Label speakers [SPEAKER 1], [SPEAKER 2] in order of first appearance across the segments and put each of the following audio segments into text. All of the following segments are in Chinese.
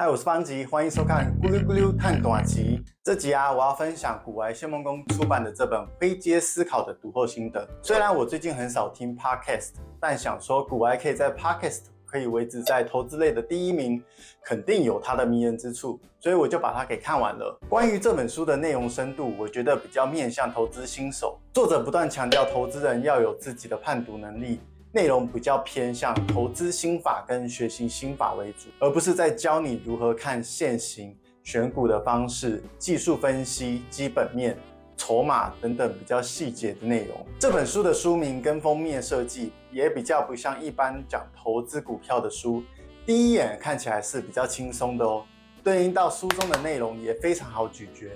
[SPEAKER 1] 嗨，我是方吉，欢迎收看《咕噜咕噜探短集》。这集啊，我要分享古玩谢孟恭出版的这本《灰阶思考》的读后心得。虽然我最近很少听 Podcast，但想说古玩可以在 Podcast 可以维持在投资类的第一名，肯定有它的迷人之处，所以我就把它给看完了。关于这本书的内容深度，我觉得比较面向投资新手。作者不断强调，投资人要有自己的判读能力。内容比较偏向投资心法跟学习心法为主，而不是在教你如何看线型选股的方式、技术分析、基本面、筹码等等比较细节的内容。这本书的书名跟封面设计也比较不像一般讲投资股票的书，第一眼看起来是比较轻松的哦。对应到书中的内容也非常好咀嚼。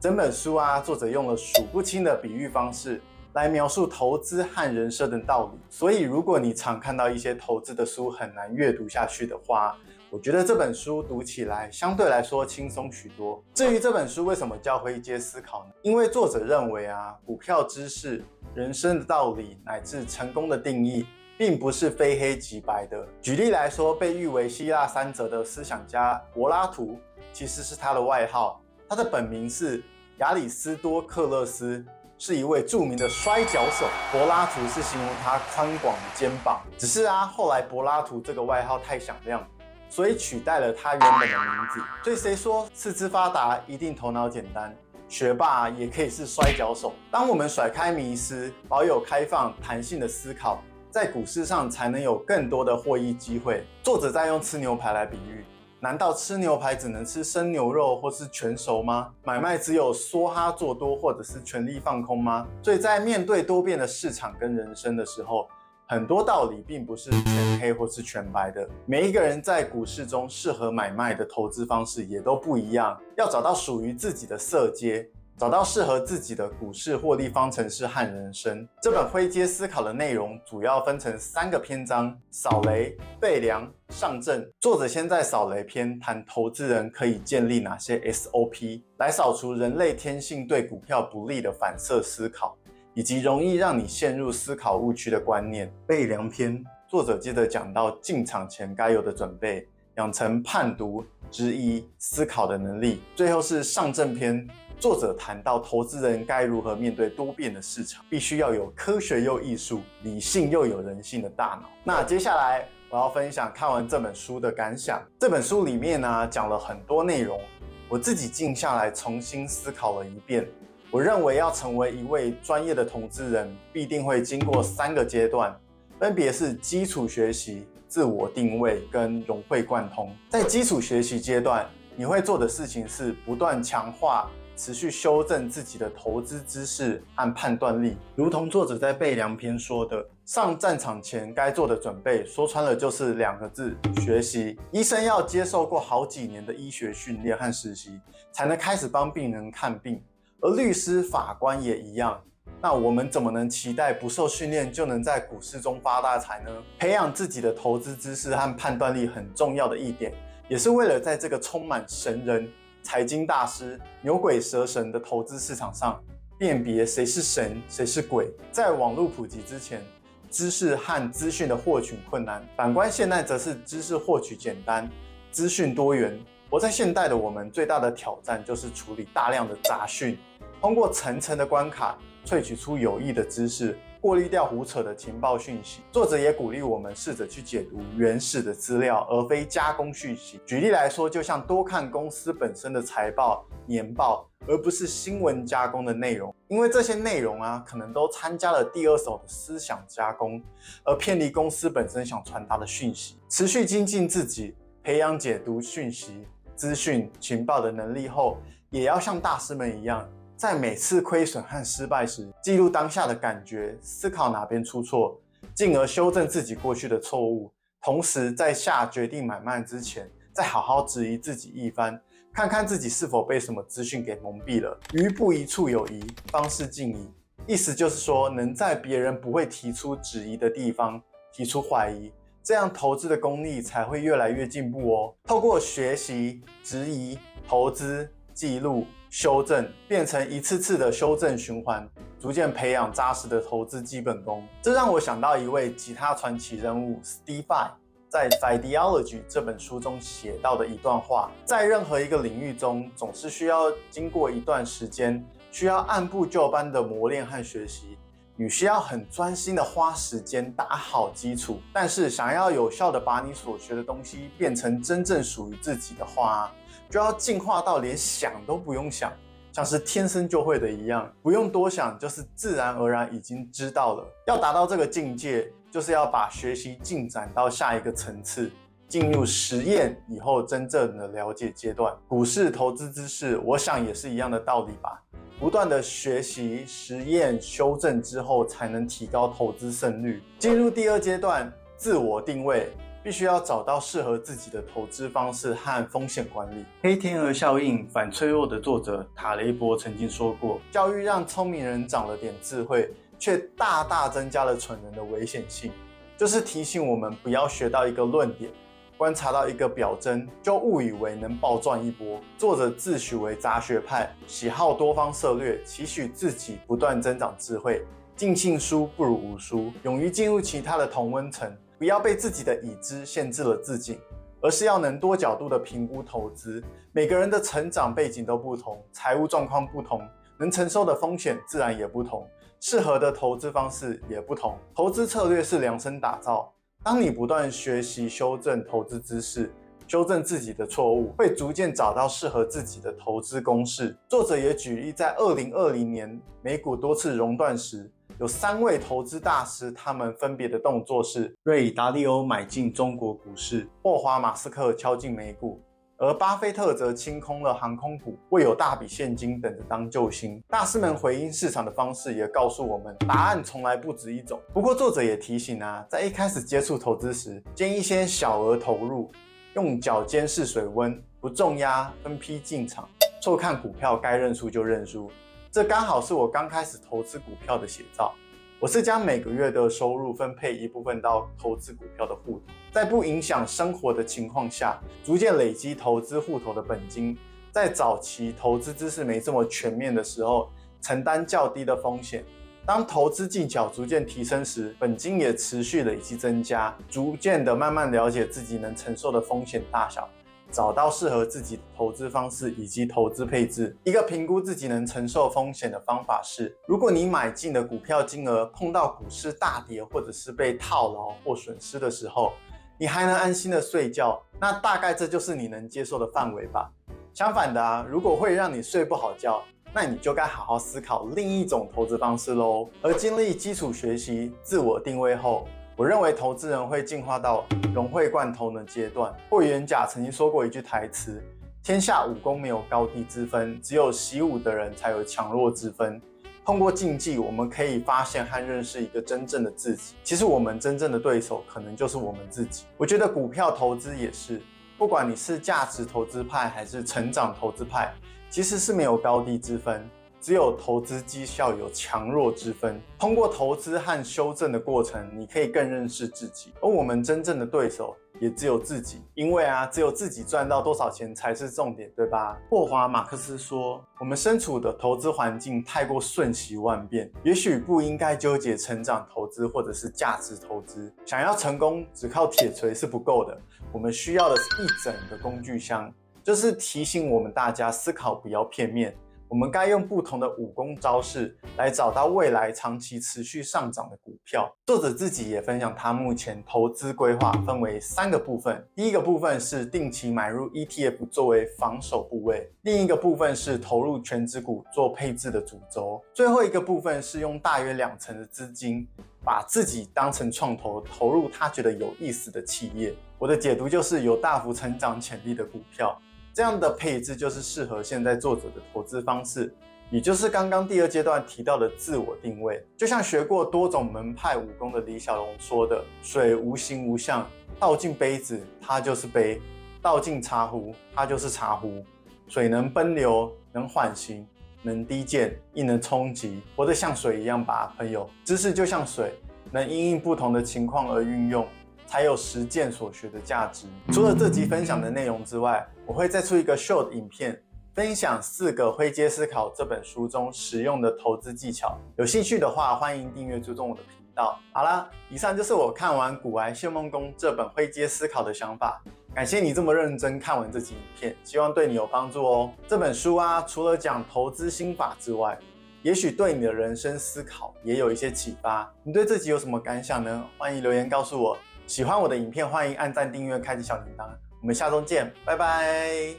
[SPEAKER 1] 整本书啊，作者用了数不清的比喻方式。来描述投资和人生的道理，所以如果你常看到一些投资的书很难阅读下去的话，我觉得这本书读起来相对来说轻松许多。至于这本书为什么叫灰阶思考呢？因为作者认为啊，股票知识、人生的道理乃至成功的定义，并不是非黑即白的。举例来说，被誉为希腊三哲的思想家柏拉图，其实是他的外号，他的本名是亚里斯多克勒斯。是一位著名的摔跤手，柏拉图是形容他宽广的肩膀。只是啊，后来柏拉图这个外号太响亮，所以取代了他原本的名字。所以谁说四肢发达一定头脑简单？学霸也可以是摔跤手。当我们甩开迷思，保有开放弹性的思考，在股市上才能有更多的获益机会。作者在用吃牛排来比喻。难道吃牛排只能吃生牛肉或是全熟吗？买卖只有梭哈做多或者是全力放空吗？所以在面对多变的市场跟人生的时候，很多道理并不是全黑或是全白的。每一个人在股市中适合买卖的投资方式也都不一样，要找到属于自己的色阶。找到适合自己的股市获利方程式和人生。这本灰阶思考的内容主要分成三个篇章：扫雷、备粮、上阵。作者先在扫雷篇谈投资人可以建立哪些 SOP，来扫除人类天性对股票不利的反射思考，以及容易让你陷入思考误区的观念。备粮篇，作者接着讲到进场前该有的准备，养成判读、质疑、思考的能力。最后是上阵篇。作者谈到，投资人该如何面对多变的市场，必须要有科学又艺术、理性又有人性的大脑。那接下来我要分享看完这本书的感想。这本书里面呢，讲了很多内容，我自己静下来重新思考了一遍。我认为要成为一位专业的投资人，必定会经过三个阶段，分别是基础学习、自我定位跟融会贯通。在基础学习阶段，你会做的事情是不断强化。持续修正自己的投资知识和判断力，如同作者在备粮篇说的，上战场前该做的准备，说穿了就是两个字：学习。医生要接受过好几年的医学训练和实习，才能开始帮病人看病。而律师、法官也一样。那我们怎么能期待不受训练就能在股市中发大财呢？培养自己的投资知识和判断力很重要的一点，也是为了在这个充满神人。财经大师牛鬼蛇神的投资市场上，辨别谁是神，谁是鬼。在网络普及之前，知识和资讯的获取困难；反观现在，则是知识获取简单，资讯多元。活在现代的我们，最大的挑战就是处理大量的杂讯，通过层层的关卡，萃取出有益的知识。过滤掉胡扯的情报讯息。作者也鼓励我们试着去解读原始的资料，而非加工讯息。举例来说，就像多看公司本身的财报、年报，而不是新闻加工的内容。因为这些内容啊，可能都参加了第二手的思想加工，而偏离公司本身想传达的讯息。持续精进自己，培养解读讯息、资讯、情报的能力后，也要像大师们一样。在每次亏损和失败时，记录当下的感觉，思考哪边出错，进而修正自己过去的错误。同时，在下决定买卖之前，再好好质疑自己一番，看看自己是否被什么资讯给蒙蔽了。余不疑处有疑，方是进疑。意思就是说，能在别人不会提出质疑的地方提出怀疑，这样投资的功力才会越来越进步哦。透过学习、质疑、投资、记录。修正变成一次次的修正循环，逐渐培养扎实的投资基本功。这让我想到一位吉他传奇人物 Steve Vai。在《Physiology》这本书中写到的一段话：在任何一个领域中，总是需要经过一段时间，需要按部就班的磨练和学习。你需要很专心的花时间打好基础，但是想要有效的把你所学的东西变成真正属于自己的话，就要进化到连想都不用想，像是天生就会的一样，不用多想，就是自然而然已经知道了。要达到这个境界，就是要把学习进展到下一个层次，进入实验以后真正的了解阶段。股市投资知识，我想也是一样的道理吧。不断的学习、实验、修正之后，才能提高投资胜率。进入第二阶段，自我定位，必须要找到适合自己的投资方式和风险管理。《黑天鹅效应：反脆弱》的作者塔雷伯曾经说过：“教育让聪明人长了点智慧，却大大增加了蠢人的危险性。”就是提醒我们不要学到一个论点。观察到一个表征，就误以为能暴赚一波。作者自诩为杂学派，喜好多方策略，期许自己不断增长智慧。尽信书不如无书，勇于进入其他的同温层，不要被自己的已知限制了自己，而是要能多角度的评估投资。每个人的成长背景都不同，财务状况不同，能承受的风险自然也不同，适合的投资方式也不同。投资策略是量身打造。当你不断学习、修正投资知识，修正自己的错误，会逐渐找到适合自己的投资公式。作者也举例，在二零二零年美股多次熔断时，有三位投资大师，他们分别的动作是：瑞达利欧买进中国股市，霍华马斯克敲进美股。而巴菲特则清空了航空股，为有大笔现金等着当救星。大师们回应市场的方式也告诉我们，答案从来不止一种。不过作者也提醒啊，在一开始接触投资时，建议先小额投入，用脚尖试水温，不重压，分批进场。错看股票，该认输就认输。这刚好是我刚开始投资股票的写照。我是将每个月的收入分配一部分到投资股票的户头，在不影响生活的情况下，逐渐累积投资户头的本金。在早期投资知识没这么全面的时候，承担较低的风险。当投资技巧逐渐提升时，本金也持续累积增加，逐渐的慢慢了解自己能承受的风险大小。找到适合自己的投资方式以及投资配置。一个评估自己能承受风险的方法是：如果你买进的股票金额碰到股市大跌或者是被套牢或损失的时候，你还能安心的睡觉，那大概这就是你能接受的范围吧。相反的啊，如果会让你睡不好觉，那你就该好好思考另一种投资方式喽。而经历基础学习、自我定位后，我认为投资人会进化到融会贯通的阶段。霍元甲曾经说过一句台词：“天下武功没有高低之分，只有习武的人才有强弱之分。”通过竞技，我们可以发现和认识一个真正的自己。其实我们真正的对手可能就是我们自己。我觉得股票投资也是，不管你是价值投资派还是成长投资派，其实是没有高低之分。只有投资绩效有强弱之分。通过投资和修正的过程，你可以更认识自己。而我们真正的对手也只有自己，因为啊，只有自己赚到多少钱才是重点，对吧？霍华·马克思说：“我们身处的投资环境太过瞬息万变，也许不应该纠结成长投资或者是价值投资。想要成功，只靠铁锤是不够的。我们需要的是一整个工具箱，就是提醒我们大家思考不要片面。”我们该用不同的武功招式来找到未来长期持续上涨的股票。作者自己也分享，他目前投资规划分为三个部分：第一个部分是定期买入 ETF 作为防守部位；另一个部分是投入全值股做配置的主轴；最后一个部分是用大约两成的资金，把自己当成创投，投入他觉得有意思的企业。我的解读就是有大幅成长潜力的股票。这样的配置就是适合现在作者的投资方式，也就是刚刚第二阶段提到的自我定位。就像学过多种门派武功的李小龙说的：“水无形无相，倒进杯子它就是杯；倒进茶壶它就是茶壶。水能奔流，能缓行，能低见，亦能冲击，活得像水一样吧，朋友。知识就像水，能因应不同的情况而运用。”才有实践所学的价值。除了这集分享的内容之外，我会再出一个 short 影片，分享四个《灰阶思考》这本书中实用的投资技巧。有兴趣的话，欢迎订阅追踪我的频道。好啦，以上就是我看完《股癌谢孟恭》这本灰阶思考的想法。感谢你这么认真看完这集影片，希望对你有帮助哦。这本书啊，除了讲投资心法之外，也许对你的人生思考也有一些启发。你对这集有什么感想呢？欢迎留言告诉我。喜欢我的影片，欢迎按赞、订阅、开启小铃铛。我们下周见，拜拜。